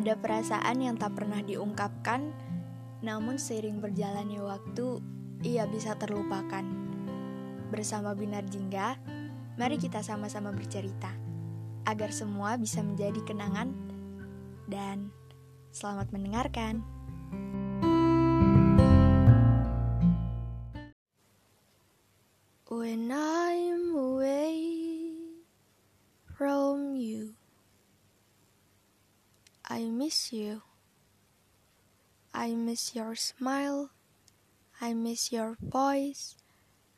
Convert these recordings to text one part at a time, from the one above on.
Ada perasaan yang tak pernah diungkapkan, namun seiring berjalannya waktu, ia bisa terlupakan. Bersama Binar Jingga, mari kita sama-sama bercerita, agar semua bisa menjadi kenangan, dan selamat mendengarkan. When I'm away from you, I miss you. I miss your smile. I miss your voice.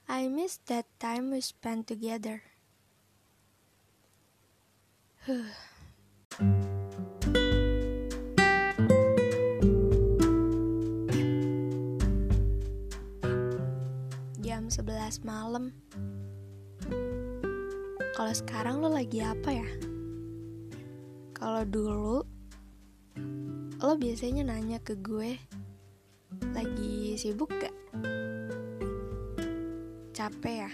I miss that time we spent together. Jam 11 malam. Kalau sekarang lo lagi apa ya? Kalau dulu lo biasanya nanya ke gue lagi sibuk gak? Capek ya?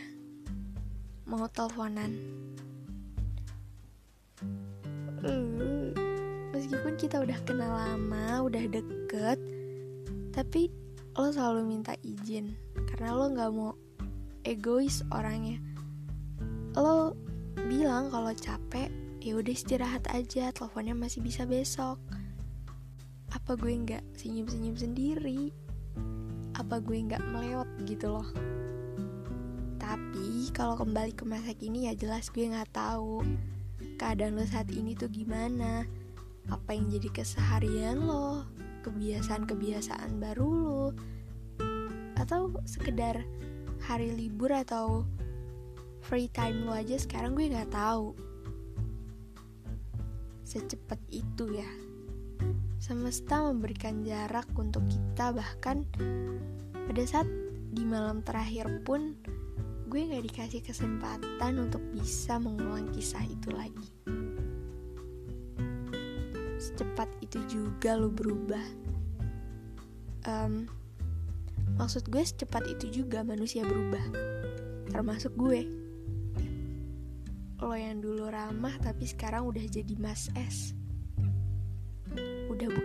Mau teleponan? Meskipun kita udah kenal lama, udah deket, tapi lo selalu minta izin karena lo nggak mau egois orangnya. Lo bilang kalau capek, ya udah istirahat aja, teleponnya masih bisa besok. Apa gue nggak senyum-senyum sendiri? Apa gue nggak melewat gitu loh? Tapi kalau kembali ke masa kini ya jelas gue nggak tahu keadaan lo saat ini tuh gimana. Apa yang jadi keseharian lo, kebiasaan-kebiasaan baru lo, atau sekedar hari libur atau free time lo aja sekarang gue nggak tahu. Secepat itu ya. Semesta memberikan jarak untuk kita bahkan pada saat di malam terakhir pun gue gak dikasih kesempatan untuk bisa mengulang kisah itu lagi. Secepat itu juga lo berubah. Um, maksud gue secepat itu juga manusia berubah, termasuk gue. Lo yang dulu ramah tapi sekarang udah jadi Mas S.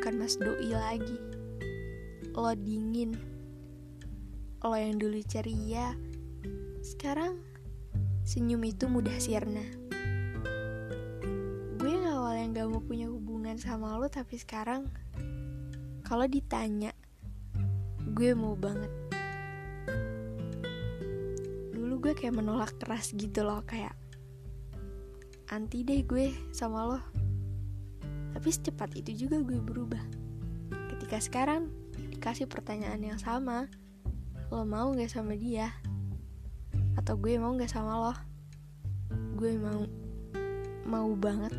Bukan Mas Doi lagi. Lo dingin. Lo yang dulu ceria, sekarang senyum itu mudah sirna. Gue yang gak mau punya hubungan sama lo tapi sekarang kalau ditanya gue mau banget. Dulu gue kayak menolak keras gitu loh kayak anti deh gue sama lo. Tapi secepat itu juga gue berubah. Ketika sekarang dikasih pertanyaan yang sama, lo mau gak sama dia? Atau gue mau gak sama lo? Gue mau, mau banget.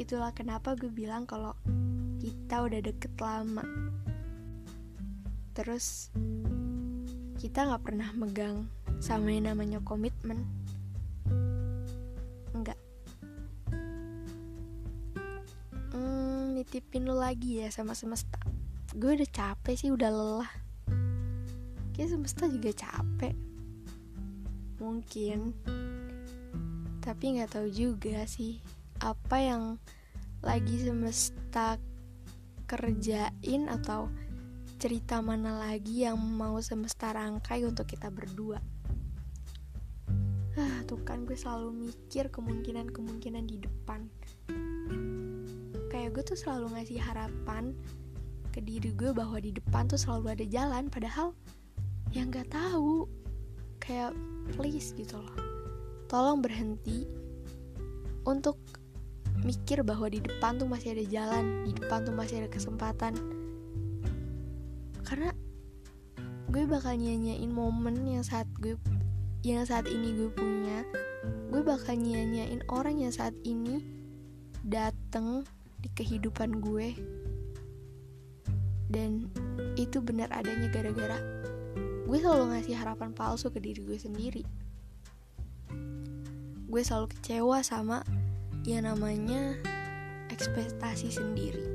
Itulah kenapa gue bilang kalau kita udah deket lama. Terus kita gak pernah megang sama yang namanya komitmen. Nitipin lu lagi ya sama semesta. Gue udah capek sih, udah lelah. Kayak semesta juga capek. Mungkin. Tapi nggak tahu juga sih apa yang lagi semesta kerjain atau cerita mana lagi yang mau semesta rangkai untuk kita berdua. Ah, tuh kan gue selalu mikir kemungkinan-kemungkinan di depan. Kayak gue tuh selalu ngasih harapan ke diri gue bahwa di depan tuh selalu ada jalan, padahal yang nggak tahu. Kayak please gitu loh. Tolong berhenti untuk mikir bahwa di depan tuh masih ada jalan, di depan tuh masih ada kesempatan. Karena gue bakal nyanyain momen yang saat gue yang saat ini gue punya gue bakal nyanyain orang yang saat ini dateng di kehidupan gue. Dan itu benar adanya gara-gara gue selalu ngasih harapan palsu ke diri gue sendiri. Gue selalu kecewa sama yang namanya ekspektasi sendiri.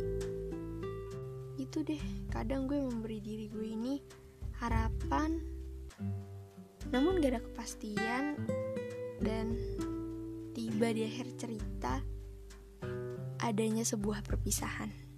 Itu deh kadang gue memberi diri gue ini harapan namun gak ada kepastian dan tiba di akhir cerita adanya sebuah perpisahan.